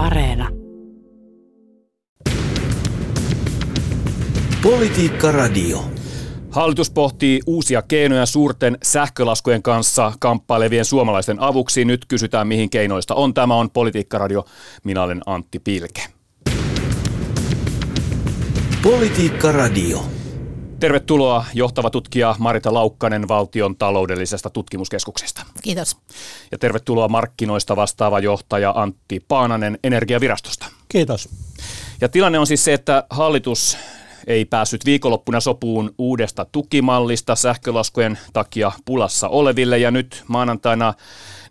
Areena. Politiikka Radio. Hallitus pohtii uusia keinoja suurten sähkölaskujen kanssa kamppailevien suomalaisten avuksi. Nyt kysytään, mihin keinoista on. Tämä on Politiikka Radio. Minä olen Antti Pilke. Politiikka Radio. Tervetuloa johtava tutkija Marita Laukkanen valtion taloudellisesta tutkimuskeskuksesta. Kiitos. Ja tervetuloa markkinoista vastaava johtaja Antti Paananen Energiavirastosta. Kiitos. Ja tilanne on siis se, että hallitus ei päässyt viikonloppuna sopuun uudesta tukimallista sähkölaskujen takia pulassa oleville. Ja nyt maanantaina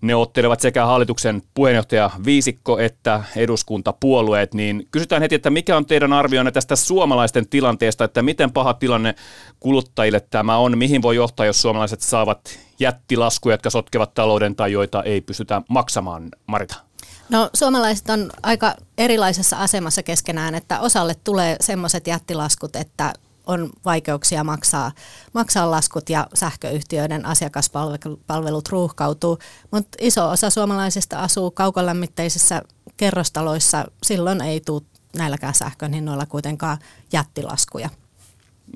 neuvottelevat sekä hallituksen puheenjohtaja Viisikko että eduskuntapuolueet, niin kysytään heti, että mikä on teidän arvioinne tästä suomalaisten tilanteesta, että miten paha tilanne kuluttajille tämä on, mihin voi johtaa, jos suomalaiset saavat jättilaskuja, jotka sotkevat talouden tai joita ei pystytä maksamaan, Marita? No suomalaiset on aika erilaisessa asemassa keskenään, että osalle tulee semmoiset jättilaskut, että on vaikeuksia maksaa, maksaa laskut ja sähköyhtiöiden asiakaspalvelut ruuhkautuu, mutta iso osa suomalaisista asuu kaukolämmitteisissä kerrostaloissa, silloin ei tule näilläkään sähkön hinnoilla kuitenkaan jättilaskuja.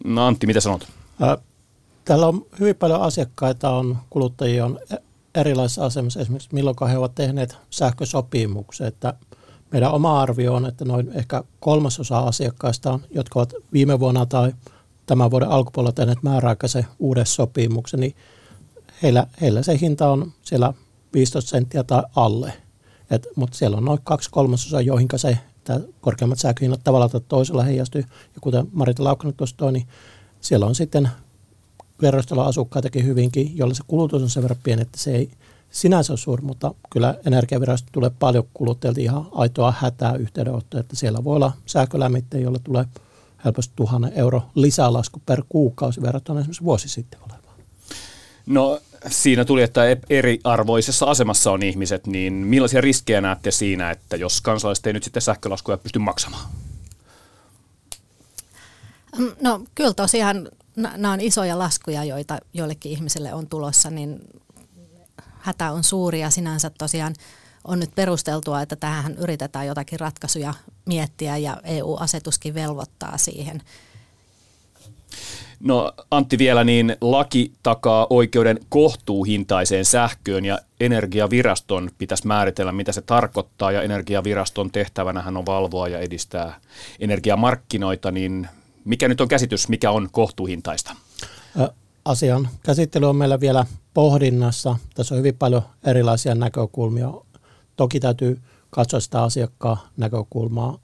No Antti, mitä sanot? Täällä on hyvin paljon asiakkaita, on kuluttajia on erilaisissa asemissa, esimerkiksi milloin he ovat tehneet sähkösopimuksen. Että meidän oma arvio on, että noin ehkä kolmasosa asiakkaista on, jotka ovat viime vuonna tai tämän vuoden alkupuolella tehneet määräaikaisen uuden sopimuksen, niin heillä, heillä se hinta on siellä 15 senttiä tai alle. Et, mutta siellä on noin kaksi kolmasosaa, joihin se tämä korkeammat sähköhinnat tavalla tai toisella heijastuu. Ja kuten Marita Laukkanen tuossa toi, niin siellä on sitten kerrostalon asukkaitakin hyvinkin, jolla se kulutus on sen verran pieni, että se ei sinänsä ole suuri, mutta kyllä energiavirasto tulee paljon kuluttajilta ihan aitoa hätää yhteydenottoa, että siellä voi olla sähkölämmitteen, jolla tulee helposti tuhannen euro lisälasku per kuukausi verrattuna esimerkiksi vuosi sitten olevaan. No siinä tuli, että eriarvoisessa asemassa on ihmiset, niin millaisia riskejä näette siinä, että jos kansalaiset ei nyt sitten sähkölaskuja pysty maksamaan? No kyllä tosiaan nämä on isoja laskuja, joita joillekin ihmisille on tulossa, niin hätä on suuri ja sinänsä tosiaan on nyt perusteltua, että tähän yritetään jotakin ratkaisuja miettiä ja EU-asetuskin velvoittaa siihen. No Antti vielä, niin laki takaa oikeuden kohtuuhintaiseen sähköön ja energiaviraston pitäisi määritellä, mitä se tarkoittaa ja energiaviraston tehtävänähän on valvoa ja edistää energiamarkkinoita, niin mikä nyt on käsitys, mikä on kohtuuhintaista? Asian käsittely on meillä vielä pohdinnassa. Tässä on hyvin paljon erilaisia näkökulmia. Toki täytyy katsoa sitä asiakkaan näkökulmaa,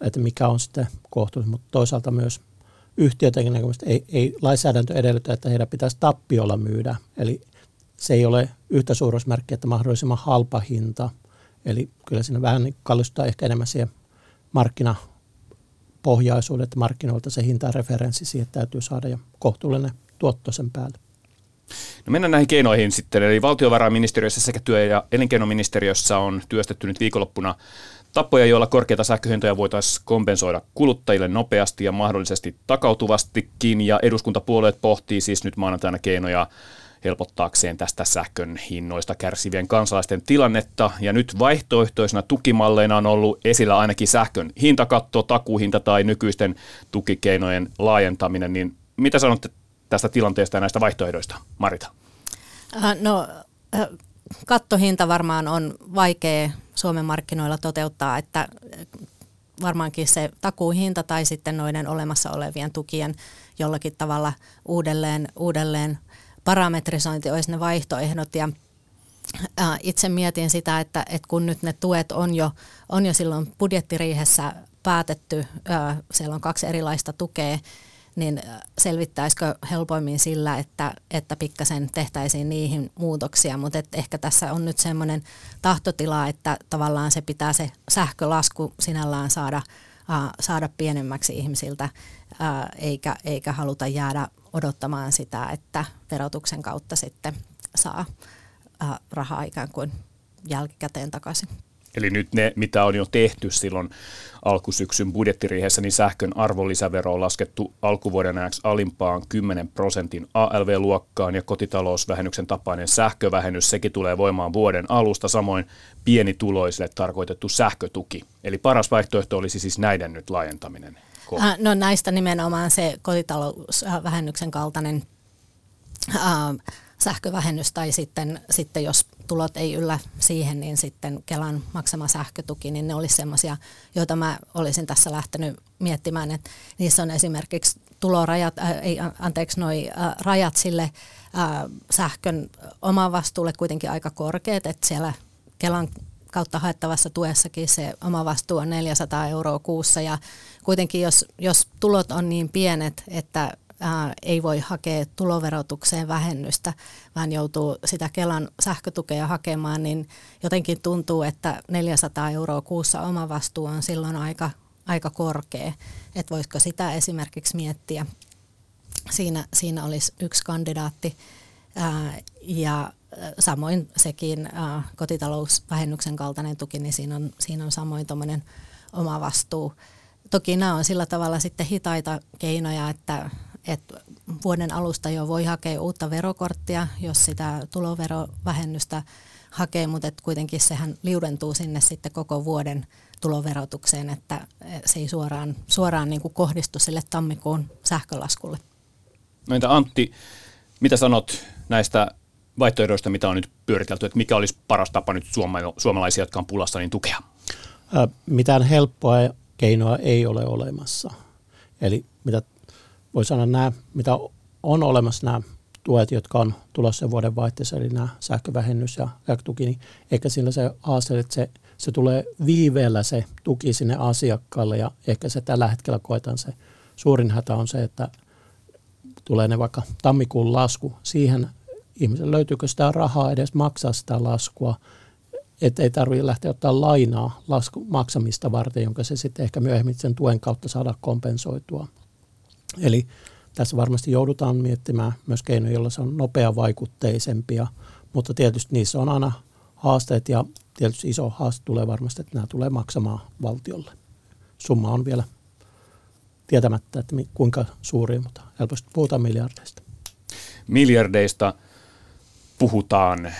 että mikä on sitten kohtuus, mutta toisaalta myös yhtiötenkin näkökulmasta ei, ei lainsäädäntö edellytä, että heidän pitäisi tappiolla myydä. Eli se ei ole yhtä suuruusmerkki, että mahdollisimman halpa hinta. Eli kyllä siinä vähän kallistaa ehkä enemmän siihen markkina pohjaisuudet markkinoilta se hintareferenssi siihen täytyy saada ja kohtuullinen tuotto sen päälle. No mennään näihin keinoihin sitten. Eli valtiovarainministeriössä sekä työ- ja elinkeinoministeriössä on työstetty nyt viikonloppuna tapoja, joilla korkeita sähköhintoja voitaisiin kompensoida kuluttajille nopeasti ja mahdollisesti takautuvastikin. Ja eduskuntapuolueet pohtii siis nyt maanantaina keinoja helpottaakseen tästä sähkön hinnoista kärsivien kansalaisten tilannetta. Ja nyt vaihtoehtoisena tukimalleina on ollut esillä ainakin sähkön hintakatto, takuhinta tai nykyisten tukikeinojen laajentaminen. Niin mitä sanotte tästä tilanteesta ja näistä vaihtoehdoista, Marita? Äh, no, äh, kattohinta varmaan on vaikea Suomen markkinoilla toteuttaa, että varmaankin se takuuhinta tai sitten noiden olemassa olevien tukien jollakin tavalla uudelleen, uudelleen parametrisointi olisi ne vaihtoehdot. Ja itse mietin sitä, että, että kun nyt ne tuet on jo, on jo silloin budjettiriihessä päätetty, siellä on kaksi erilaista tukea, niin selvittäisikö helpoimmin sillä, että, että pikkasen tehtäisiin niihin muutoksia, mutta ehkä tässä on nyt semmoinen tahtotila, että tavallaan se pitää se sähkölasku sinällään saada, saada pienemmäksi ihmisiltä, eikä, eikä haluta jäädä odottamaan sitä, että verotuksen kautta sitten saa rahaa ikään kuin jälkikäteen takaisin. Eli nyt ne, mitä on jo tehty silloin alkusyksyn budjettiriihessä, niin sähkön arvonlisävero on laskettu alkuvuoden ajaksi alimpaan 10 prosentin ALV-luokkaan ja kotitalousvähennyksen tapainen sähkövähennys, sekin tulee voimaan vuoden alusta, samoin pienituloisille tarkoitettu sähkötuki. Eli paras vaihtoehto olisi siis näiden nyt laajentaminen. Äh, no näistä nimenomaan se kotitalousvähennyksen kaltainen äh, sähkövähennys tai sitten, sitten jos tulot ei yllä siihen, niin sitten Kelan maksama sähkötuki, niin ne olisi sellaisia, joita mä olisin tässä lähtenyt miettimään, että niissä on esimerkiksi tulorajat, äh, ei anteeksi, noi äh, rajat sille äh, sähkön omavastuulle kuitenkin aika korkeat, että siellä Kelan kautta haettavassa tuessakin se oma vastuu on 400 euroa kuussa ja kuitenkin jos, jos tulot on niin pienet, että ää, ei voi hakea tuloverotukseen vähennystä, vaan joutuu sitä Kelan sähkötukea hakemaan, niin jotenkin tuntuu, että 400 euroa kuussa oma vastuu on silloin aika, aika korkea. Että voisiko sitä esimerkiksi miettiä. Siinä, siinä olisi yksi kandidaatti. Ää, ja samoin sekin ää, kotitalousvähennyksen kaltainen tuki, niin siinä on, siinä on samoin tuommoinen oma vastuu. Toki nämä on sillä tavalla sitten hitaita keinoja, että että vuoden alusta jo voi hakea uutta verokorttia, jos sitä tuloverovähennystä hakee, mutta et kuitenkin sehän liudentuu sinne sitten koko vuoden tuloverotukseen, että se ei suoraan, suoraan niin kuin kohdistu sille tammikuun sähkölaskulle. No entä Antti, mitä sanot näistä vaihtoehdoista, mitä on nyt pyöritelty, että mikä olisi paras tapa nyt suomalaisia, jotka on pulassa, niin tukea? Mitään helppoa keinoa ei ole olemassa. Eli mitä voi sanoa nämä, mitä on olemassa nämä tuet, jotka on tulossa vuoden vaihteessa, eli nämä sähkövähennys ja tuki, niin ehkä sillä se haaste, että se, se tulee viiveellä se tuki sinne asiakkaalle ja ehkä se tällä hetkellä koetaan se suurin hätä on se, että tulee ne vaikka tammikuun lasku, siihen ihmisen löytyykö sitä rahaa edes maksaa sitä laskua, että ei tarvitse lähteä ottaa lainaa lasku, maksamista varten, jonka se sitten ehkä myöhemmin sen tuen kautta saada kompensoitua. Eli tässä varmasti joudutaan miettimään myös keinoja, joilla se on nopeavaikutteisempia, mutta tietysti niissä on aina haasteet ja tietysti iso haaste tulee varmasti, että nämä tulee maksamaan valtiolle. Summa on vielä tietämättä, että kuinka suuri, mutta helposti puhutaan miljardeista. Miljardeista puhutaan.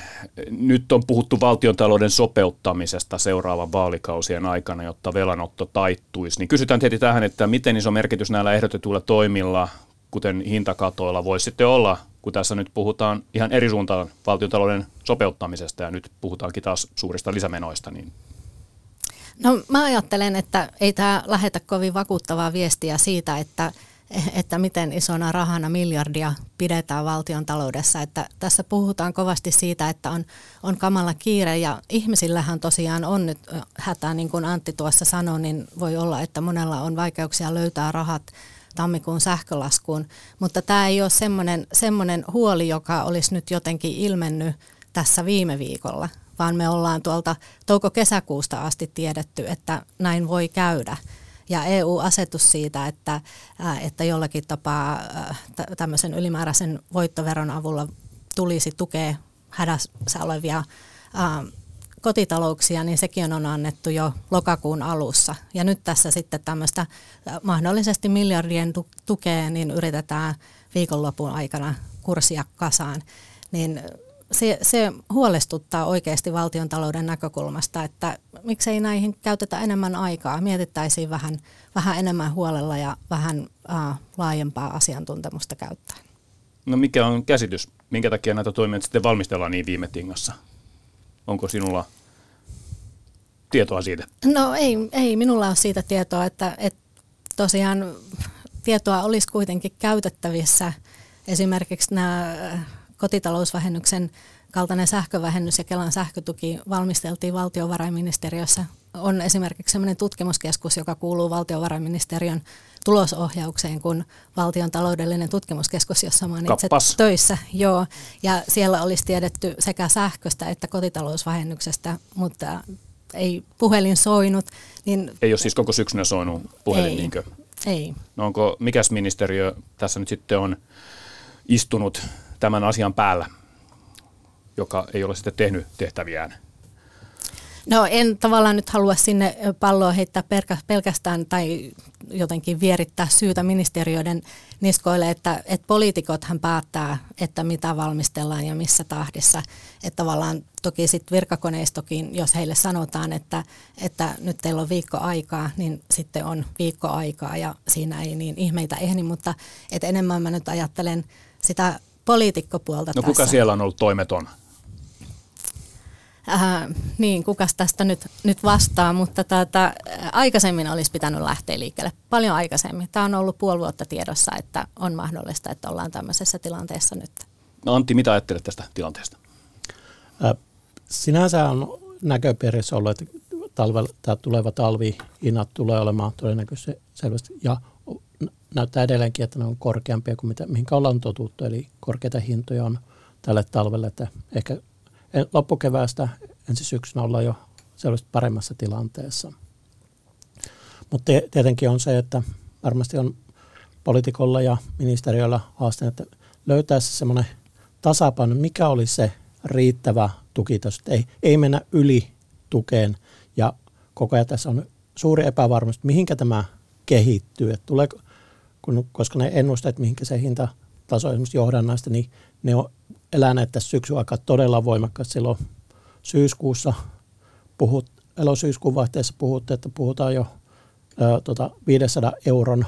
Nyt on puhuttu valtiontalouden sopeuttamisesta seuraavan vaalikausien aikana, jotta velanotto taittuisi. Niin kysytään tietysti tähän, että miten iso merkitys näillä ehdotetuilla toimilla, kuten hintakatoilla, voisi sitten olla, kun tässä nyt puhutaan ihan eri suuntaan valtiontalouden sopeuttamisesta ja nyt puhutaankin taas suurista lisämenoista, niin No mä ajattelen, että ei tämä lähetä kovin vakuuttavaa viestiä siitä, että että miten isona rahana miljardia pidetään valtion taloudessa. Että tässä puhutaan kovasti siitä, että on, on kamala kiire ja ihmisillähän tosiaan on nyt hätä, niin kuin Antti tuossa sanoi, niin voi olla, että monella on vaikeuksia löytää rahat tammikuun sähkölaskuun, mutta tämä ei ole semmoinen, semmoinen huoli, joka olisi nyt jotenkin ilmennyt tässä viime viikolla, vaan me ollaan tuolta touko-kesäkuusta asti tiedetty, että näin voi käydä ja EU-asetus siitä, että, että jollakin tapaa tämmöisen ylimääräisen voittoveron avulla tulisi tukea hädässä olevia kotitalouksia, niin sekin on annettu jo lokakuun alussa. Ja nyt tässä sitten tämmöistä mahdollisesti miljardien tukea, niin yritetään viikonlopun aikana kurssia kasaan. Niin se, se huolestuttaa oikeasti valtion talouden näkökulmasta, että miksei näihin käytetä enemmän aikaa, mietittäisiin vähän, vähän enemmän huolella ja vähän äh, laajempaa asiantuntemusta käyttäen. No mikä on käsitys? Minkä takia näitä toimia sitten valmistellaan niin viime tingassa? Onko sinulla tietoa siitä? No ei, ei minulla ole siitä tietoa, että, että tosiaan tietoa olisi kuitenkin käytettävissä. Esimerkiksi nämä kotitalousvähennyksen kaltainen sähkövähennys ja Kelan sähkötuki valmisteltiin valtiovarainministeriössä. On esimerkiksi sellainen tutkimuskeskus, joka kuuluu valtiovarainministeriön tulosohjaukseen kuin valtion taloudellinen tutkimuskeskus, jossa olen itse töissä. Joo, ja siellä olisi tiedetty sekä sähköstä että kotitalousvähennyksestä, mutta ei puhelin soinut. Niin ei ole siis koko syksynä soinut puhelin, ei, niinkö? Ei. No onko, mikäs ministeriö tässä nyt sitten on istunut tämän asian päällä, joka ei ole sitten tehnyt tehtäviään? No en tavallaan nyt halua sinne palloa heittää pelkästään tai jotenkin vierittää syytä ministeriöiden niskoille, että, että poliitikothan päättää, että mitä valmistellaan ja missä tahdissa. Että tavallaan toki sitten virkakoneistokin, jos heille sanotaan, että, että nyt teillä on viikko aikaa, niin sitten on viikko aikaa ja siinä ei niin ihmeitä ehdi, mutta että enemmän mä nyt ajattelen sitä poliitikkopuolta No tässä. kuka siellä on ollut toimeton? Äh, niin, kukas tästä nyt, nyt vastaa, mutta tätä, aikaisemmin olisi pitänyt lähteä liikkeelle, paljon aikaisemmin. Tämä on ollut puoli vuotta tiedossa, että on mahdollista, että ollaan tämmöisessä tilanteessa nyt. No Antti, mitä ajattelet tästä tilanteesta? Äh, sinänsä on näköpiirissä ollut, että talve, tämä tuleva talvi hinnat tulee olemaan todennäköisesti selvästi ja näyttää edelleenkin, että ne on korkeampia kuin mitä, mihinkä ollaan totuttu, eli korkeita hintoja on tälle talvelle, että ehkä loppukeväästä ensi syksynä ollaan jo selvästi paremmassa tilanteessa. Mutta tietenkin on se, että varmasti on poliitikolla ja ministeriöllä haaste, että löytää se semmoinen tasapaino, mikä olisi se riittävä tukitaso. Ei, ei mennä yli tukeen ja koko ajan tässä on suuri epävarmuus, mihinkä tämä kehittyy. Että tuleeko, kun, koska ne ennusteet, mihinkä se hintataso esimerkiksi johdannaista, niin ne on eläneet tässä syksyn aikaa todella voimakkaasti. Silloin syyskuussa puhut, elo-syyskuun vaihteessa puhutte, että puhutaan jo ö, tota 500 euron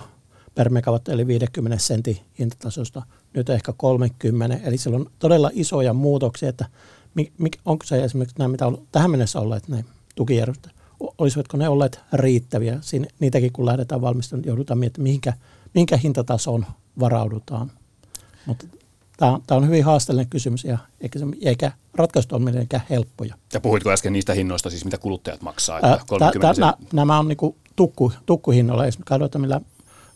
per megawatt, eli 50 sentin hintatasosta, nyt ehkä 30, eli siellä on todella isoja muutoksia, että onko se esimerkiksi nämä, mitä on tähän mennessä olleet, ne tukijärjestelmät, olisivatko ne olleet riittäviä? Siinä, niitäkin kun lähdetään valmistamaan, joudutaan miettimään, mihinkä, mihinkä hintatasoon varaudutaan. Mutta Tämä on, tämä on hyvin haasteellinen kysymys ja eikä, se, eikä ratkaisut ole mitenkään helppoja. Ja puhuitko äsken niistä hinnoista, siis mitä kuluttajat maksaa? Että 30 tä, tä, nämä on niin tukku, tukkuhinnoilla. Esimerkiksi katsotaan, millä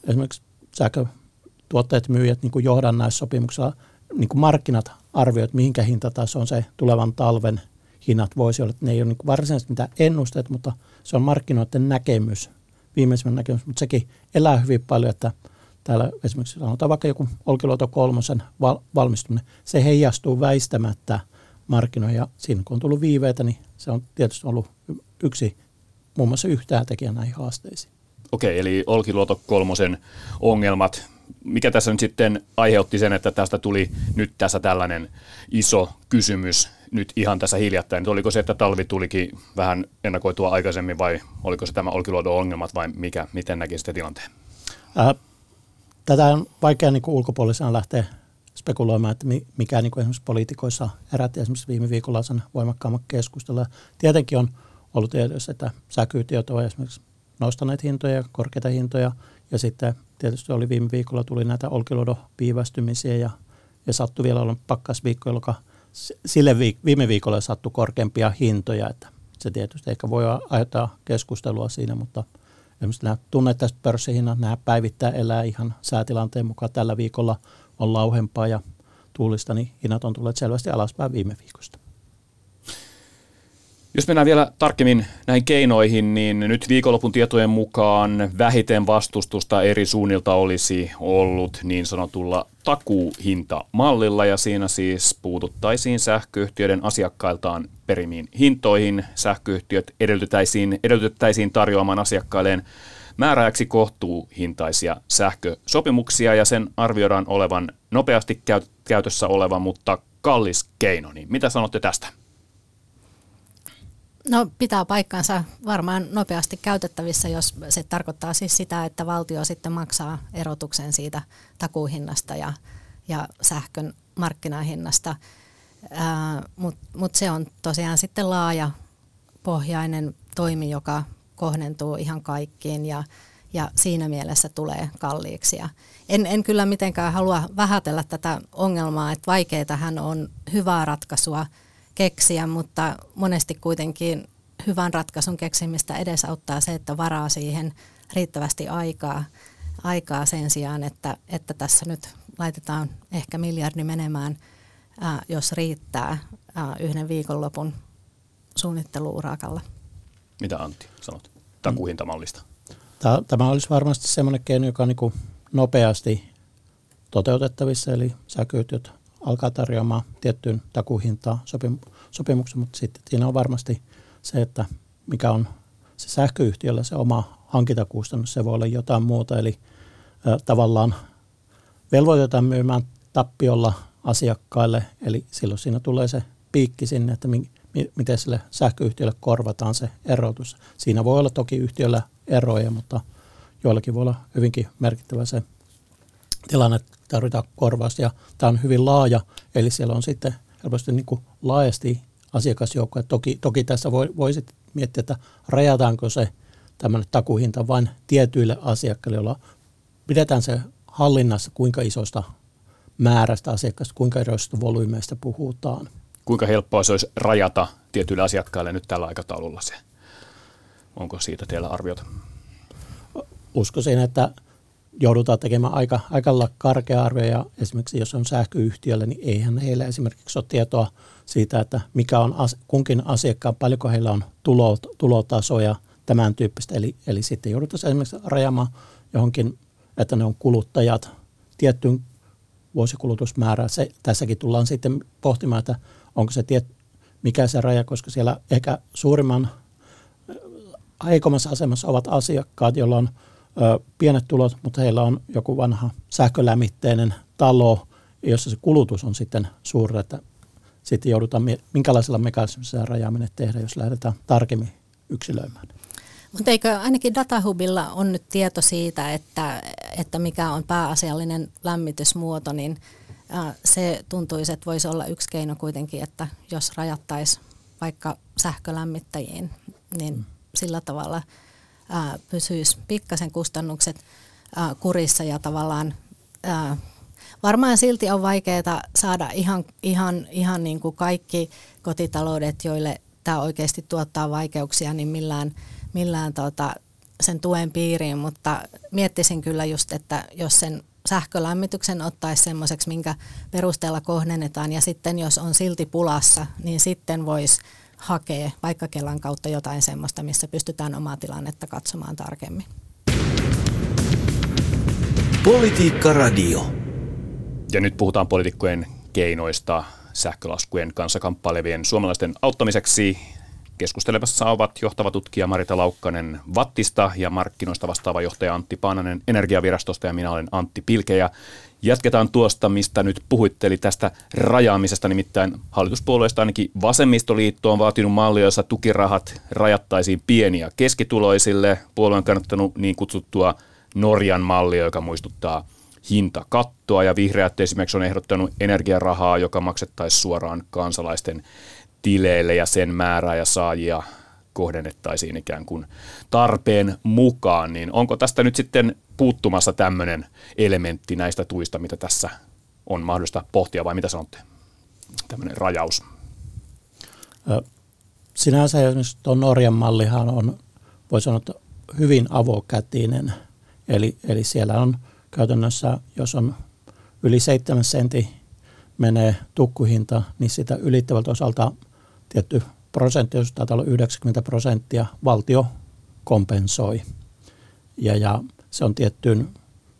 esimerkiksi sähkötuotteet myyjät niin johdannaissopimuksella niin markkinat arvioivat, mihinkä hintataso se tulevan talven hinnat voisi olla. Ne ei ole niin varsinaisesti mitään ennusteet, mutta se on markkinoiden näkemys, viimeisimmän näkemys, mutta sekin elää hyvin paljon, että – täällä esimerkiksi sanotaan vaikka joku Olkiluoto kolmosen val- valmistuminen, se heijastuu väistämättä markkinoihin ja siinä kun on tullut viiveitä, niin se on tietysti ollut yksi muun muassa yhtään tekijä näihin haasteisiin. Okei, eli Olkiluoto kolmosen ongelmat. Mikä tässä nyt sitten aiheutti sen, että tästä tuli nyt tässä tällainen iso kysymys nyt ihan tässä hiljattain? Oliko se, että talvi tulikin vähän ennakoitua aikaisemmin vai oliko se tämä Olkiluodon ongelmat vai mikä, miten näkisitte tilanteen? Äh, tätä on vaikea niin ulkopuolisena lähteä spekuloimaan, että mikä niin kuin esimerkiksi poliitikoissa herätti esimerkiksi viime viikolla sen voimakkaamman keskustelua. Tietenkin on ollut tiedossa, että säkyytiöt ovat esimerkiksi nostaneet hintoja, korkeita hintoja, ja sitten tietysti oli viime viikolla tuli näitä olkiluodon viivästymisiä, ja, ja sattui vielä olla pakkasviikko, joka sille viik- viime viikolla sattui korkeampia hintoja, että se tietysti ehkä voi aiheuttaa keskustelua siinä, mutta – Esimerkiksi nämä tunnettaiset pörssihinnat, nämä päivittää elää ihan säätilanteen mukaan. Tällä viikolla on lauhempaa ja tuulista, niin hinnat on tulleet selvästi alaspäin viime viikosta. Jos mennään vielä tarkemmin näihin keinoihin, niin nyt viikonlopun tietojen mukaan vähiten vastustusta eri suunnilta olisi ollut niin sanotulla takuuhintamallilla ja siinä siis puututtaisiin sähköyhtiöiden asiakkailtaan perimiin hintoihin. Sähköyhtiöt edellytettäisiin, edellytettäisiin tarjoamaan asiakkailleen määräjäksi kohtuuhintaisia sähkösopimuksia ja sen arvioidaan olevan nopeasti käytössä oleva, mutta kallis keino. Niin mitä sanotte tästä? No pitää paikkansa varmaan nopeasti käytettävissä, jos se tarkoittaa siis sitä, että valtio sitten maksaa erotuksen siitä takuuhinnasta ja, ja sähkön markkinahinnasta. Mutta mut se on tosiaan sitten laaja pohjainen toimi, joka kohdentuu ihan kaikkiin ja, ja siinä mielessä tulee kalliiksi. Ja en, en kyllä mitenkään halua vähätellä tätä ongelmaa, että vaikeitahan on hyvää ratkaisua – keksiä, mutta monesti kuitenkin hyvän ratkaisun keksimistä edesauttaa se, että varaa siihen riittävästi aikaa, aikaa sen sijaan, että, että tässä nyt laitetaan ehkä miljardi menemään, ää, jos riittää ää, yhden viikonlopun suunnitteluurakalla. Mitä Antti sanot takuuhintamallista? Tämä olisi varmasti sellainen keino, joka on niin nopeasti toteutettavissa, eli sähköyhtiöt alkaa tarjoamaan tiettyyn takuhintaa sopim- sopimuksen, mutta sitten siinä on varmasti se, että mikä on se sähköyhtiöllä se oma hankintakustannus, se voi olla jotain muuta, eli ä, tavallaan velvoitetaan myymään tappiolla asiakkaille, eli silloin siinä tulee se piikki sinne, että mi, mi, miten sille sähköyhtiölle korvataan se erotus. Siinä voi olla toki yhtiöllä eroja, mutta joillakin voi olla hyvinkin merkittävä se tilanne, tarvitaan korvaus. Ja tämä on hyvin laaja, eli siellä on sitten helposti niin kuin laajasti asiakasjoukkoja. Toki, toki tässä voi, voi sitten miettiä, että rajataanko se tämmöinen takuhinta vain tietyille asiakkaille, joilla pidetään se hallinnassa, kuinka isosta määrästä asiakkaista, kuinka isoista volyymeista puhutaan. Kuinka helppoa se olisi rajata tietyille asiakkaille nyt tällä aikataululla se? Onko siitä teillä arviota? Uskoisin, että joudutaan tekemään aika, aika karkea arvio ja esimerkiksi jos on sähköyhtiölle, niin eihän heillä esimerkiksi ole tietoa siitä, että mikä on as, kunkin asiakkaan, paljonko heillä on tulo, tulotasoja, tämän tyyppistä. Eli, eli sitten joudutaan esimerkiksi rajamaan johonkin, että ne on kuluttajat tiettyyn vuosikulutusmäärään. Se, tässäkin tullaan sitten pohtimaan, että onko se tiet, mikä se raja, koska siellä ehkä suurimman heikommassa asemassa ovat asiakkaat, joilla on ö, pienet tulot, mutta heillä on joku vanha sähkölämmitteinen talo, jossa se kulutus on sitten suuri, että sitten joudutaan, minkälaisella mekanismilla rajaaminen tehdä, jos lähdetään tarkemmin yksilöimään. Mutta eikö ainakin Datahubilla on nyt tieto siitä, että, että mikä on pääasiallinen lämmitysmuoto, niin se tuntuisi, että voisi olla yksi keino kuitenkin, että jos rajattaisiin vaikka sähkölämmittäjiin, niin mm. sillä tavalla pysyisi pikkasen kustannukset kurissa ja tavallaan varmaan silti on vaikeaa saada ihan, ihan, ihan niin kuin kaikki kotitaloudet, joille tämä oikeasti tuottaa vaikeuksia, niin millään, millään tota, sen tuen piiriin, mutta miettisin kyllä just, että jos sen sähkölämmityksen ottaisi semmoiseksi, minkä perusteella kohdennetaan ja sitten jos on silti pulassa, niin sitten voisi hakea vaikka Kelan kautta jotain semmoista, missä pystytään omaa tilannetta katsomaan tarkemmin. Politiikka Radio. Ja nyt puhutaan poliitikkojen keinoista sähkölaskujen kanssa kamppailevien suomalaisten auttamiseksi. Keskustelemassa ovat johtava tutkija Marita Laukkanen Vattista ja markkinoista vastaava johtaja Antti Paananen Energiavirastosta ja minä olen Antti Pilke. Ja jatketaan tuosta, mistä nyt puhuitteli tästä rajaamisesta, nimittäin hallituspuolueista ainakin Vasemmistoliitto on vaatinut mallia, jossa tukirahat rajattaisiin pieni- ja keskituloisille. Puolue on kannattanut niin kutsuttua Norjan mallia, joka muistuttaa hintakattoa. Ja vihreät esimerkiksi on ehdottanut energiarahaa, joka maksettaisiin suoraan kansalaisten tileille ja sen määrää ja saajia kohdennettaisiin ikään kuin tarpeen mukaan, niin onko tästä nyt sitten puuttumassa tämmöinen elementti näistä tuista, mitä tässä on mahdollista pohtia vai mitä sanotte? Tämmöinen rajaus. Sinänsä esimerkiksi tuon Norjan mallihan on, voi sanoa, että hyvin avokätinen. Eli, eli siellä on käytännössä, jos on yli 7 sentti menee tukkuhinta, niin sitä ylittävältä osalta tietty prosentti, jos taitaa olla 90 prosenttia, valtio kompensoi. Ja, ja se on tiettyyn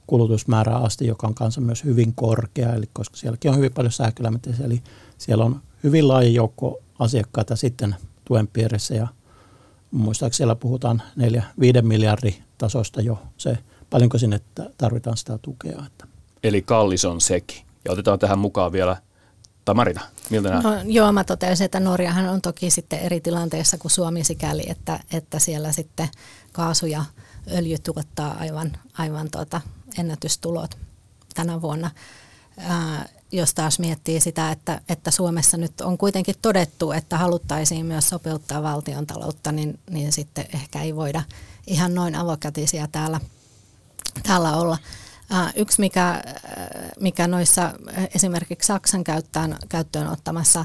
kulutusmäärään asti, joka on kanssa myös hyvin korkea, eli koska sielläkin on hyvin paljon sähkölämmitteisiä, eli siellä on hyvin laaja joukko asiakkaita sitten tuen piirissä, ja muistaakseni siellä puhutaan 4-5 miljardin tasosta jo se, paljonko sinne tarvitaan sitä tukea. Että. Eli kallis on sekin. Ja otetaan tähän mukaan vielä tai Marita, miltä no, Joo, mä totesin, että Norjahan on toki sitten eri tilanteessa kuin Suomi sikäli, että, että siellä sitten kaasu ja öljy tuottaa aivan, aivan tuota ennätystulot tänä vuonna. Ää, jos taas miettii sitä, että, että Suomessa nyt on kuitenkin todettu, että haluttaisiin myös sopeuttaa valtion taloutta, niin, niin sitten ehkä ei voida ihan noin avokätisiä täällä, täällä olla. Yksi, mikä, mikä noissa esimerkiksi Saksan käyttöön, käyttöön ottamassa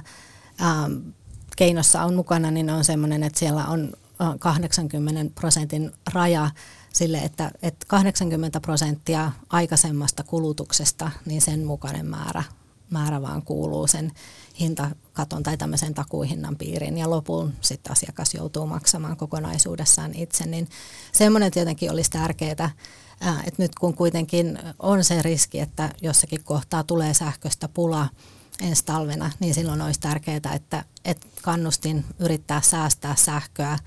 keinossa on mukana, niin on sellainen, että siellä on 80 prosentin raja sille, että, että 80 prosenttia aikaisemmasta kulutuksesta, niin sen mukainen määrä, määrä vaan kuuluu sen hintakaton tai tämmöisen takuuhinnan piiriin. Ja lopun sitten asiakas joutuu maksamaan kokonaisuudessaan itse, niin semmoinen tietenkin olisi tärkeää, että nyt kun kuitenkin on se riski, että jossakin kohtaa tulee sähköstä pula, ensi talvena, niin silloin olisi tärkeää, että, että kannustin yrittää säästää sähköä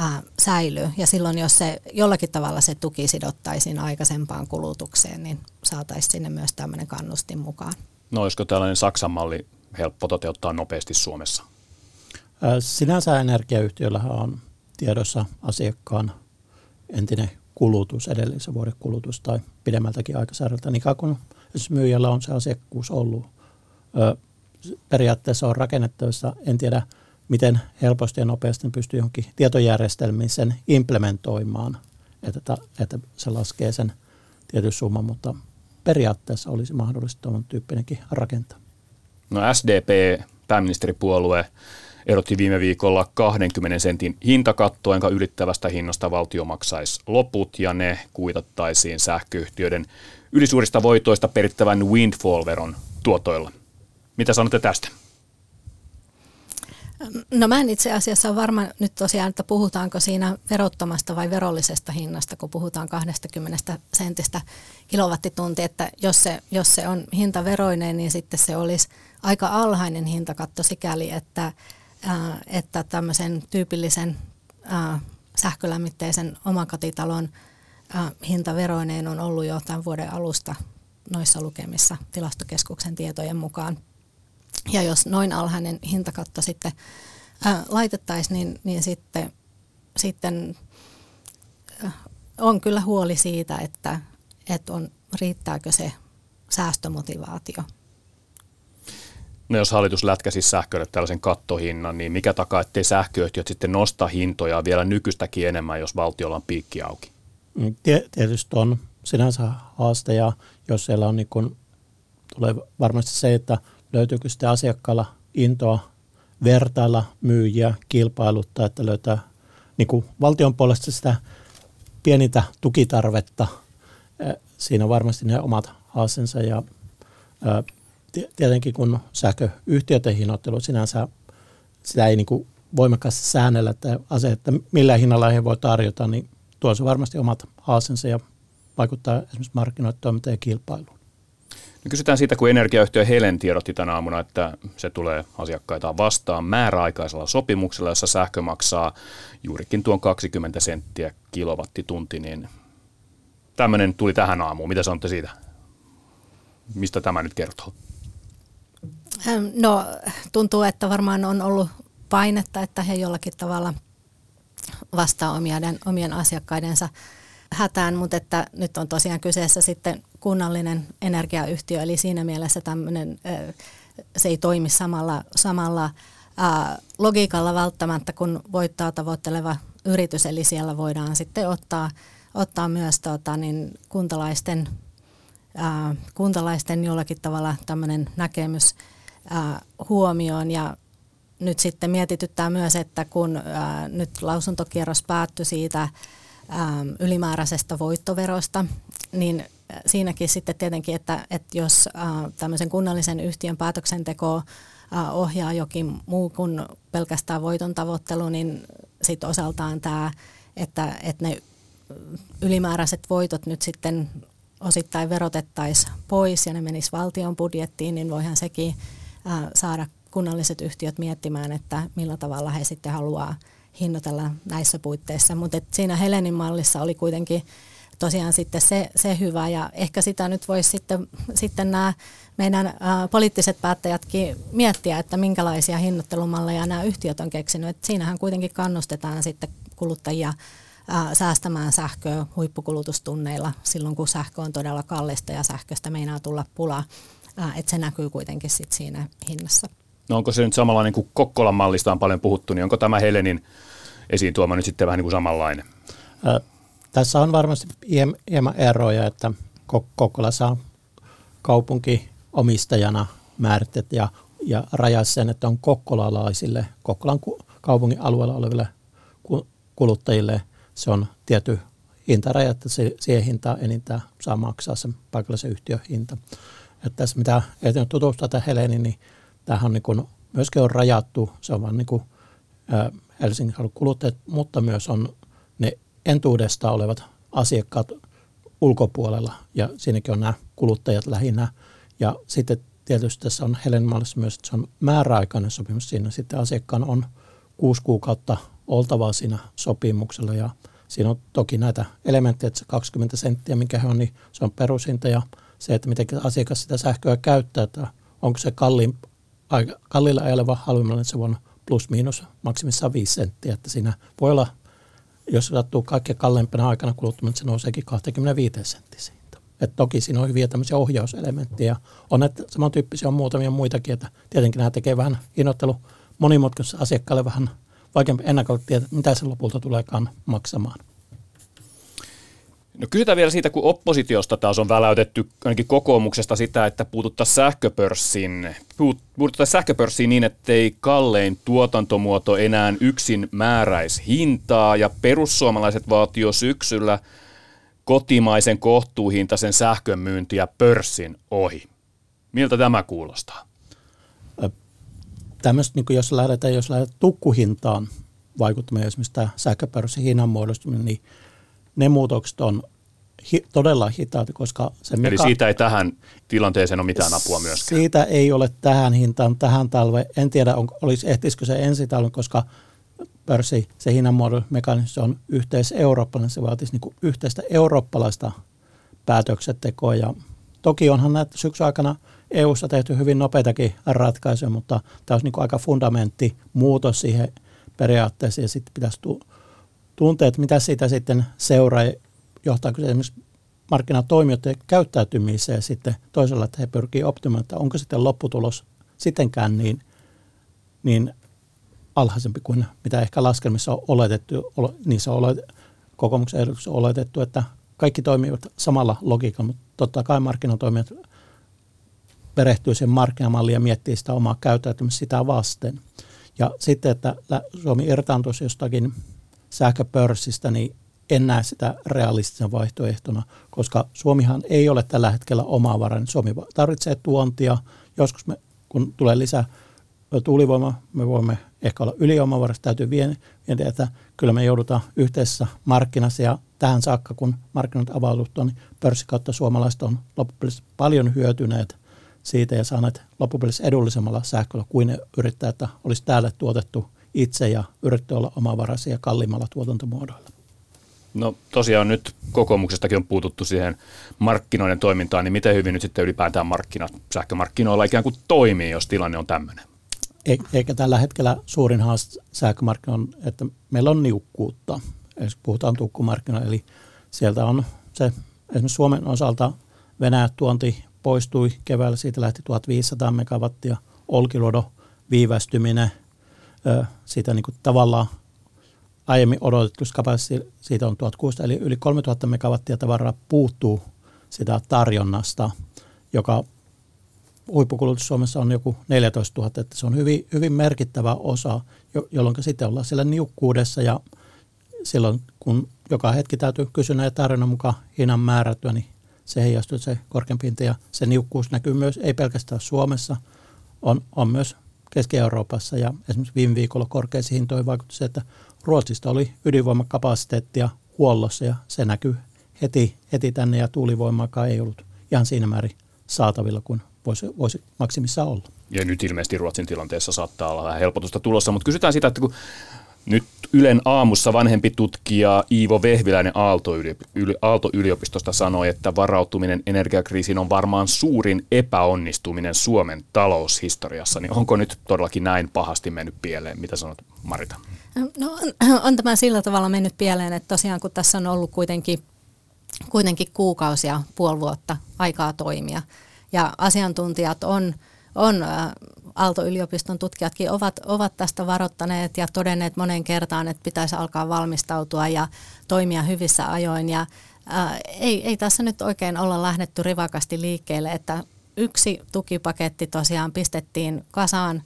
ää, säilyy. Ja silloin, jos se jollakin tavalla se tuki sidottaisiin aikaisempaan kulutukseen, niin saataisiin sinne myös tämmöinen kannustin mukaan. No olisiko tällainen Saksan malli helppo toteuttaa nopeasti Suomessa? Sinänsä energiayhtiöllä on tiedossa asiakkaan entinen kulutus, edellisen vuoden kulutus tai pidemmältäkin aikasarjalta, niin kun myyjällä on se asiakkuus ollut. Periaatteessa on rakennettavissa, en tiedä miten helposti ja nopeasti pystyy johonkin tietojärjestelmiin sen implementoimaan, että, että se laskee sen tietyn summan, mutta periaatteessa olisi mahdollista tuon tyyppinenkin rakentaa. No SDP, pääministeripuolue, erotti viime viikolla 20 sentin hintakattoa, jonka ylittävästä hinnasta valtio maksaisi loput ja ne kuitattaisiin sähköyhtiöiden ylisuurista voitoista perittävän windfall-veron tuotoilla. Mitä sanotte tästä? No mä en itse asiassa ole varma nyt tosiaan, että puhutaanko siinä verottomasta vai verollisesta hinnasta, kun puhutaan 20 sentistä kilowattitunti, että jos se, jos se on hintaveroinen, niin sitten se olisi aika alhainen hintakatto sikäli, että, ää, että tämmöisen tyypillisen ää, sähkölämmitteisen omakotitalon ää, hintaveroineen on ollut jo tämän vuoden alusta noissa lukemissa tilastokeskuksen tietojen mukaan ja jos noin alhainen hintakatto sitten ää, laitettaisiin, niin, niin sitten, sitten ää, on kyllä huoli siitä, että, että on, riittääkö se säästömotivaatio. No jos hallitus lätkäisi sähkölle tällaisen kattohinnan, niin mikä takaa, ettei sähköyhtiöt sitten nosta hintoja vielä nykyistäkin enemmän, jos valtiolla on piikki auki? Tietysti on sinänsä haaste ja jos siellä on niin kun, tulee varmasti se, että löytyykö sitten asiakkaalla intoa vertailla myyjiä, kilpailuttaa, että löytää niin kuin valtion puolesta sitä pienintä tukitarvetta. Siinä on varmasti ne omat haasteensa ja tietenkin kun sähköyhtiöiden hinnoittelu sinänsä sitä ei niin kuin voimakkaasti säännellä, että ase, että millä hinnalla he voi tarjota, niin tuo se varmasti omat haasteensa ja vaikuttaa esimerkiksi markkinoiden toimintaan ja kilpailuun. No kysytään siitä, kun energiayhtiö Helen tiedotti tänä aamuna, että se tulee asiakkaitaan vastaan määräaikaisella sopimuksella, jossa sähkö maksaa juurikin tuon 20 senttiä kilowattitunti, niin tämmöinen tuli tähän aamuun. Mitä sanotte siitä? Mistä tämä nyt kertoo? No tuntuu, että varmaan on ollut painetta, että he jollakin tavalla vastaa omien, omien asiakkaidensa hätään, mutta että nyt on tosiaan kyseessä sitten kunnallinen energiayhtiö, eli siinä mielessä tämmöinen, se ei toimi samalla, samalla logiikalla välttämättä kuin voittaa tavoitteleva yritys, eli siellä voidaan sitten ottaa, ottaa myös tota, niin kuntalaisten, ää, kuntalaisten jollakin tavalla tämmöinen näkemys ää, huomioon. Ja nyt sitten mietityttää myös, että kun ää, nyt lausuntokierros päättyi siitä ää, ylimääräisestä voittoverosta, niin siinäkin sitten tietenkin, että, että jos äh, tämmöisen kunnallisen yhtiön päätöksenteko äh, ohjaa jokin muu kuin pelkästään voiton tavoittelu, niin sitten osaltaan tämä, että, että ne ylimääräiset voitot nyt sitten osittain verotettaisiin pois ja ne menis valtion budjettiin, niin voihan sekin äh, saada kunnalliset yhtiöt miettimään, että millä tavalla he sitten haluaa hinnoitella näissä puitteissa. Mutta siinä Helenin mallissa oli kuitenkin tosiaan sitten se, se hyvä ja ehkä sitä nyt voisi sitten, sitten nämä meidän ä, poliittiset päättäjätkin miettiä, että minkälaisia hinnoittelumalleja nämä yhtiöt on keksinyt. Et siinähän kuitenkin kannustetaan sitten kuluttajia ä, säästämään sähköä huippukulutustunneilla silloin, kun sähkö on todella kallista ja sähköstä meinaa tulla pula, että se näkyy kuitenkin sit siinä hinnassa. No onko se nyt samanlainen kuin Kokkolan mallista on paljon puhuttu, niin onko tämä Helenin esiin tuoma nyt sitten vähän niin kuin samanlainen? Tässä on varmasti hieman eroja, että Kokkola saa kaupunki omistajana ja, ja rajaa sen, että on kokkolalaisille, Kokkolan kaupungin alueella oleville kuluttajille se on tietty hintaraja, että siihen hintaan enintään saa maksaa sen paikallisen yhtiön hinta. Että tässä mitä ehtinyt tutustua tähän Helenin, niin tämähän on niin kuin, myöskin on rajattu, se on vain niin kuin, Helsingin kuluttajat, mutta myös on ne entuudesta olevat asiakkaat ulkopuolella ja siinäkin on nämä kuluttajat lähinnä. Ja sitten tietysti tässä on Helen mallissa myös, että se on määräaikainen sopimus siinä. Sitten asiakkaan on kuusi kuukautta oltavaa siinä sopimuksella ja siinä on toki näitä elementtejä, että se 20 senttiä, mikä he on, niin se on perushinta ja se, että miten asiakas sitä sähköä käyttää, että onko se kalliin, kalliilla ajeleva halvimmalla, niin se on plus miinus maksimissaan 5 senttiä, että siinä voi olla, jos sattuu kaikkein kalleimpana aikana kuluttamaan, se nouseekin 25 senttiä Et toki siinä on hyviä tämmöisiä ohjauselementtejä. On että samantyyppisiä on muutamia muitakin, että tietenkin nämä tekee vähän hinnoittelu monimutkaisessa asiakkaalle vähän vaikeampi ennakoida mitä se lopulta tuleekaan maksamaan. No kysytään vielä siitä, kun oppositiosta taas on väläytetty ainakin kokoomuksesta sitä, että puututtaisiin sähköpörssiin, puututtaisiin sähköpörssiin niin, ettei kallein tuotantomuoto enää yksin määräisi hintaa ja perussuomalaiset vaatii jo syksyllä kotimaisen kohtuuhintaisen sähkön myyntiä pörssin ohi. Miltä tämä kuulostaa? Tämmöistä, niin jos lähdetään, jos lähdetään tukkuhintaan vaikuttamaan esimerkiksi tämä sähköpörssin hinnan muodostuminen, niin ne muutokset on hi, todella hitaat, koska se Eli meka- siitä ei tähän tilanteeseen ole mitään apua myöskään? Siitä ei ole tähän hintaan, tähän talve. En tiedä, on, olisi, ehtisikö se ensi talven, koska pörssi, se hinnanmuodon mekanismi on yhteiseurooppalainen, se vaatisi niin yhteistä eurooppalaista päätöksentekoa. Ja toki onhan näitä syksyn aikana EU-ssa tehty hyvin nopeitakin ratkaisuja, mutta tämä olisi niin aika fundamentti muutos siihen periaatteeseen ja sitten pitäisi tuntea, että mitä siitä sitten seuraa, johtaako se esimerkiksi markkinatoimijoiden käyttäytymiseen sitten toisella, että he pyrkii optimoimaan, että onko sitten lopputulos sittenkään niin, niin alhaisempi kuin mitä ehkä laskelmissa on oletettu. Niissä on kokoomuksen ehdotuksessa oletettu, että kaikki toimivat samalla logiikalla, mutta totta kai markkinatoimijat perehtyy sen markkinamalliin ja miettii sitä omaa käyttäytymistä sitä vasten. Ja sitten, että Suomi irtaantuisi jostakin sähköpörssistä, niin en näe sitä realistisena vaihtoehtona, koska Suomihan ei ole tällä hetkellä omavarainen. Suomi tarvitsee tuontia. Joskus me, kun tulee lisää tuulivoima, me voimme ehkä olla yliomavaraisia, täytyy vientiä, että kyllä me joudutaan yhteisessä markkinassa ja tähän saakka, kun markkinat avautuvat, niin pörssikautta suomalaiset on loppupeleissä paljon hyötyneet siitä ja saaneet loppupeleissä edullisemmalla sähköllä kuin ne yrittää, että olisi täällä tuotettu itse ja yrittää olla omavaraisia kalliimmalla tuotantomuodoilla. No tosiaan nyt kokoomuksestakin on puututtu siihen markkinoiden toimintaan, niin miten hyvin nyt sitten ylipäätään markkinat sähkömarkkinoilla ikään kuin toimii, jos tilanne on tämmöinen? Eikä tällä hetkellä suurin haaste sähkömarkkinoilla on, että meillä on niukkuutta. Jos puhutaan tukkumarkkinoilla, eli sieltä on se, esimerkiksi Suomen osalta Venäjä tuonti poistui keväällä, siitä lähti 1500 megawattia, Olkiluodo viivästyminen, siitä niin kuin tavallaan aiemmin odotettu kapasiteetti siitä on 1600, eli yli 3000 megawattia tavaraa puuttuu sitä tarjonnasta, joka huippukulutus Suomessa on joku 14 000, että se on hyvin, hyvin merkittävä osa, jolloin sitten ollaan siellä niukkuudessa ja silloin kun joka hetki täytyy kysynnän ja tarjonnan mukaan hinnan määrätyä, niin se heijastuu se korkeampi ja se niukkuus näkyy myös, ei pelkästään Suomessa, on, on myös Keski-Euroopassa ja esimerkiksi viime viikolla korkeisiin hintoihin vaikutti se, että Ruotsista oli ydinvoimakapasiteettia huollossa ja se näkyy heti, heti tänne ja tuulivoimaakaan ei ollut ihan siinä määrin saatavilla kuin voisi, voisi maksimissaan olla. Ja nyt ilmeisesti Ruotsin tilanteessa saattaa olla vähän helpotusta tulossa, mutta kysytään sitä, että kun nyt Ylen aamussa vanhempi tutkija Iivo Vehviläinen Aalto-yliopistosta sanoi, että varautuminen energiakriisiin on varmaan suurin epäonnistuminen Suomen taloushistoriassa. Niin onko nyt todellakin näin pahasti mennyt pieleen? Mitä sanot Marita? No, on tämä sillä tavalla mennyt pieleen, että tosiaan kun tässä on ollut kuitenkin, kuitenkin kuukausia, puoli vuotta aikaa toimia ja asiantuntijat on, on Aalto-yliopiston tutkijatkin ovat, ovat tästä varoittaneet ja todenneet monen kertaan, että pitäisi alkaa valmistautua ja toimia hyvissä ajoin. Ja, ää, ei, ei tässä nyt oikein olla lähdetty rivakasti liikkeelle, että yksi tukipaketti tosiaan pistettiin kasaan,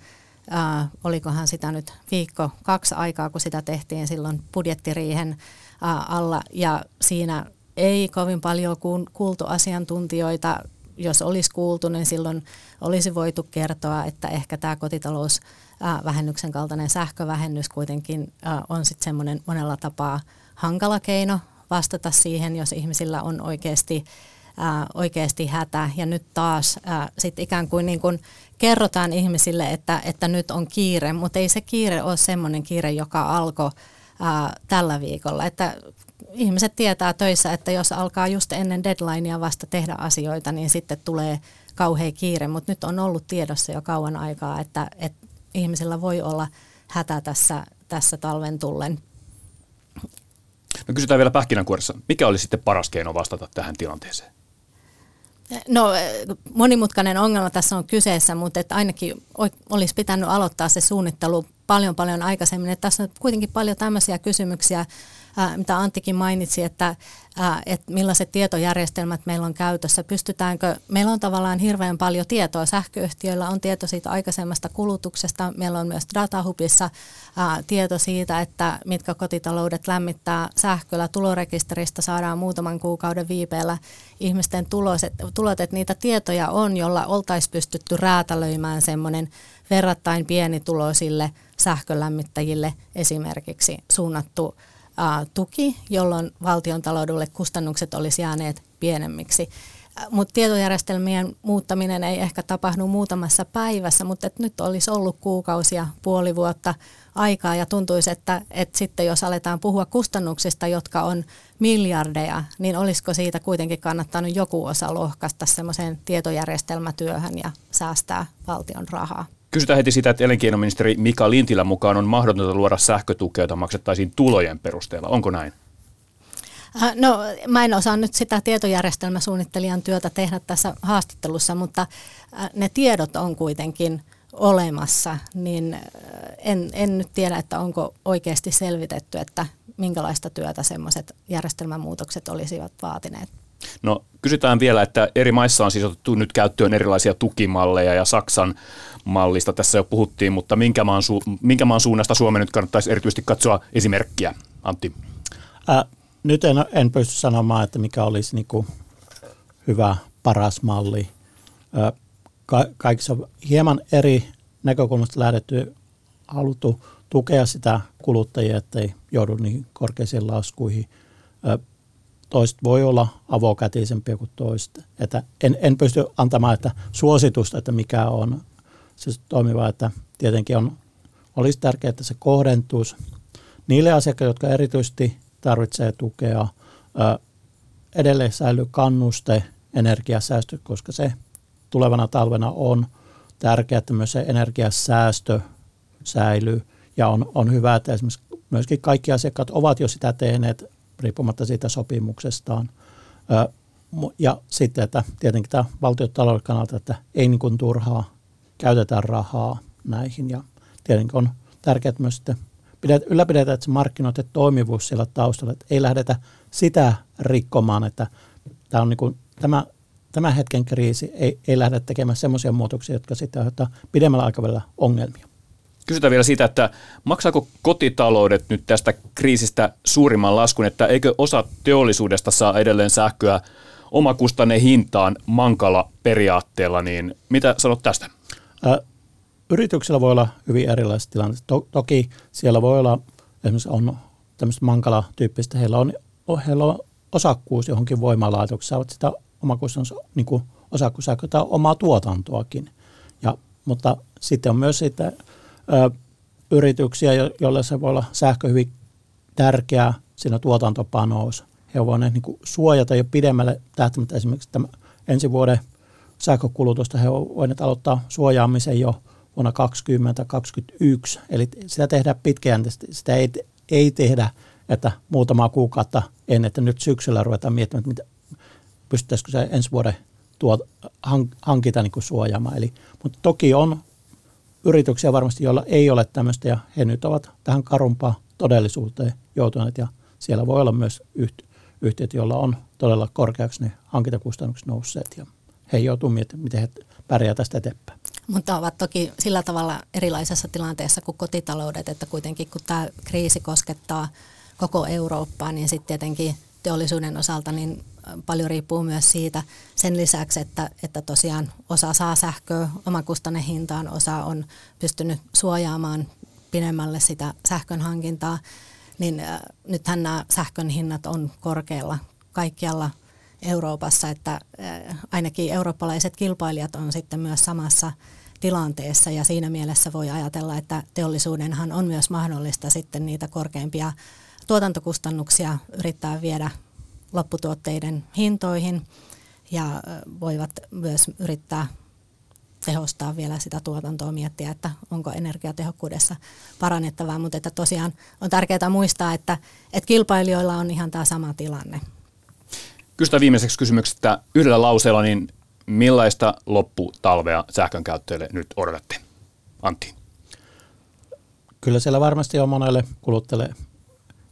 ää, olikohan sitä nyt viikko, kaksi aikaa, kun sitä tehtiin silloin budjettiriihen ää, alla. Ja siinä ei kovin paljon kuultu asiantuntijoita jos olisi kuultu, niin silloin olisi voitu kertoa, että ehkä tämä kotitalousvähennyksen kaltainen sähkövähennys kuitenkin on sitten semmoinen monella tapaa hankala keino vastata siihen, jos ihmisillä on oikeasti ää, oikeasti hätä ja nyt taas sitten ikään kuin, niin kuin kerrotaan ihmisille, että, että nyt on kiire, mutta ei se kiire ole semmoinen kiire, joka alkoi ää, tällä viikolla. Että ihmiset tietää töissä, että jos alkaa just ennen deadlinea vasta tehdä asioita, niin sitten tulee kauhea kiire, mutta nyt on ollut tiedossa jo kauan aikaa, että, että ihmisillä voi olla hätä tässä, tässä talven tullen. No kysytään vielä pähkinänkuoressa. Mikä oli sitten paras keino vastata tähän tilanteeseen? No monimutkainen ongelma tässä on kyseessä, mutta että ainakin olisi pitänyt aloittaa se suunnittelu paljon paljon aikaisemmin. Että tässä on kuitenkin paljon tämmöisiä kysymyksiä, mitä Anttikin mainitsi, että, että millaiset tietojärjestelmät meillä on käytössä. Pystytäänkö, meillä on tavallaan hirveän paljon tietoa. Sähköyhtiöillä on tieto siitä aikaisemmasta kulutuksesta. Meillä on myös Datahubissa tieto siitä, että mitkä kotitaloudet lämmittää sähköllä. Tulorekisteristä saadaan muutaman kuukauden viipeellä ihmisten tulos, että, tulot, että niitä tietoja on, jolla oltaisiin pystytty räätälöimään semmoinen verrattain pienituloisille sähkölämmittäjille esimerkiksi suunnattu tuki, jolloin valtion taloudelle kustannukset olisi jääneet pienemmiksi. Mutta tietojärjestelmien muuttaminen ei ehkä tapahdu muutamassa päivässä, mutta et nyt olisi ollut kuukausia, puoli vuotta aikaa ja tuntuisi, että, että sitten jos aletaan puhua kustannuksista, jotka on miljardeja, niin olisiko siitä kuitenkin kannattanut joku osa lohkaista semmoiseen tietojärjestelmätyöhön ja säästää valtion rahaa? Kysytään heti sitä, että elinkeinoministeri Mika Lintilän mukaan on mahdotonta luoda sähkötukea, jota maksettaisiin tulojen perusteella. Onko näin? Äh, no mä en osaa nyt sitä tietojärjestelmäsuunnittelijan työtä tehdä tässä haastattelussa, mutta äh, ne tiedot on kuitenkin olemassa, niin äh, en, en nyt tiedä, että onko oikeasti selvitetty, että minkälaista työtä semmoiset järjestelmämuutokset olisivat vaatineet. No kysytään vielä, että eri maissa on siis otettu nyt käyttöön erilaisia tukimalleja ja Saksan mallista tässä jo puhuttiin, mutta minkä maan, su- minkä maan suunnasta Suomen nyt kannattaisi erityisesti katsoa esimerkkiä? Antti. Ää, nyt en, en pysty sanomaan, että mikä olisi niin kuin hyvä, paras malli. Ka- kaikissa hieman eri näkökulmasta lähdetty, haluttu tukea sitä kuluttajia, ettei joudu niin korkeisiin laskuihin. Ää, toiset voi olla avokätisempiä kuin toiset. Että en, en pysty antamaan että suositusta, että mikä on se toimiva, että tietenkin on, olisi tärkeää, että se kohdentuisi niille asiakkaille, jotka erityisesti tarvitsee tukea. Edelleen säilyy kannuste energiasäästö, koska se tulevana talvena on tärkeää, että myös se energiasäästö säilyy. Ja on, on hyvä, että esimerkiksi myöskin kaikki asiakkaat ovat jo sitä tehneet riippumatta siitä sopimuksestaan. Ja sitten, että tietenkin tämä valtiotalouden kannalta, että ei niin kuin turhaa käytetä rahaa näihin. Ja tietenkin on tärkeää myös sitten ylläpidetään että se markkinoiden toimivuus siellä taustalla, että ei lähdetä sitä rikkomaan, että tämä on niin kuin, tämä, tämä hetken kriisi ei, ei lähde tekemään sellaisia muutoksia, jotka sitten aiheuttavat pidemmällä aikavälillä ongelmia. Kysytään vielä siitä, että maksaako kotitaloudet nyt tästä kriisistä suurimman laskun, että eikö osa teollisuudesta saa edelleen sähköä omakustanne hintaan mankala periaatteella, niin mitä sanot tästä? Ä, yrityksillä voi olla hyvin erilaiset tilanteet. To, toki siellä voi olla, esimerkiksi on tämmöistä mankala-tyyppistä, heillä on, heillä on osakkuus johonkin voimalaitokseen, saavat sitä omakustannus niin osakkuussähköä tai omaa tuotantoakin. Ja, mutta sitten on myös ö, yrityksiä, joille se voi olla sähkö hyvin tärkeä siinä tuotantopanous. He voivat niin suojata jo pidemmälle tähtäimättä esimerkiksi tämä ensi vuoden sähkökulutusta. He voivat aloittaa suojaamisen jo vuonna 2021, eli sitä tehdään pitkäjänteisesti. Sitä ei, ei tehdä, että muutama kuukautta ennen, että nyt syksyllä ruvetaan miettimään, että pystyttäisikö se ensi vuoden tuo, hankita niin kuin suojaamaan. Eli, mutta toki on yrityksiä varmasti, joilla ei ole tämmöistä ja he nyt ovat tähän karumpaan todellisuuteen joutuneet ja siellä voi olla myös yhtiöt, joilla on todella korkeaksi ne hankintakustannukset nousseet ja he joutuu miettimään, miten he pärjää tästä eteenpäin. Mutta ovat toki sillä tavalla erilaisessa tilanteessa kuin kotitaloudet, että kuitenkin kun tämä kriisi koskettaa koko Eurooppaa, niin sitten tietenkin teollisuuden osalta niin paljon riippuu myös siitä sen lisäksi, että, että tosiaan osa saa sähköä omakustannehintaan, osa on pystynyt suojaamaan pidemmälle sitä sähkön hankintaa, niin äh, nythän nämä sähkön hinnat on korkealla kaikkialla Euroopassa, että ainakin eurooppalaiset kilpailijat on sitten myös samassa tilanteessa ja siinä mielessä voi ajatella, että teollisuudenhan on myös mahdollista sitten niitä korkeimpia tuotantokustannuksia yrittää viedä lopputuotteiden hintoihin ja voivat myös yrittää tehostaa vielä sitä tuotantoa, miettiä, että onko energiatehokkuudessa parannettavaa, mutta että tosiaan on tärkeää muistaa, että, että kilpailijoilla on ihan tämä sama tilanne. Kysytään viimeiseksi kysymyksestä yhdellä lauseella, niin millaista lopputalvea sähkön käyttäjille nyt odotatte? Antti. Kyllä siellä varmasti on monelle kuluttajalle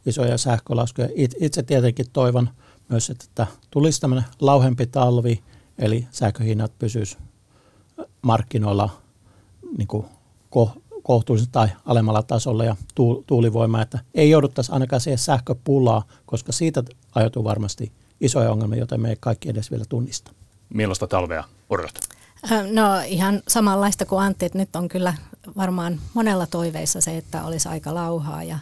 isoja sähkölaskuja. Itse tietenkin toivon myös, että tulisi tämmöinen lauhempi talvi, eli sähköhinnat pysyisivät markkinoilla niin kuin kohtuullisen tai alemmalla tasolla ja tuulivoima, että ei jouduttaisi ainakaan siihen sähköpulaa, koska siitä aiheutuu varmasti isoja ongelmia, joita me ei kaikki edes vielä tunnista. Millaista talvea odotat? No ihan samanlaista kuin Antti, että nyt on kyllä varmaan monella toiveissa se, että olisi aika lauhaa ja,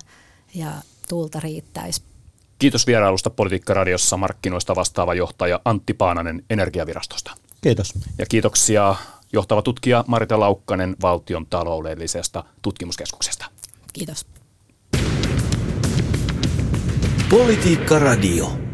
ja tuulta riittäisi. Kiitos vierailusta Politiikka-radiossa markkinoista vastaava johtaja Antti Paananen Energiavirastosta. Kiitos. Ja kiitoksia johtava tutkija Marita Laukkanen valtion taloudellisesta tutkimuskeskuksesta. Kiitos. Politiikka Radio.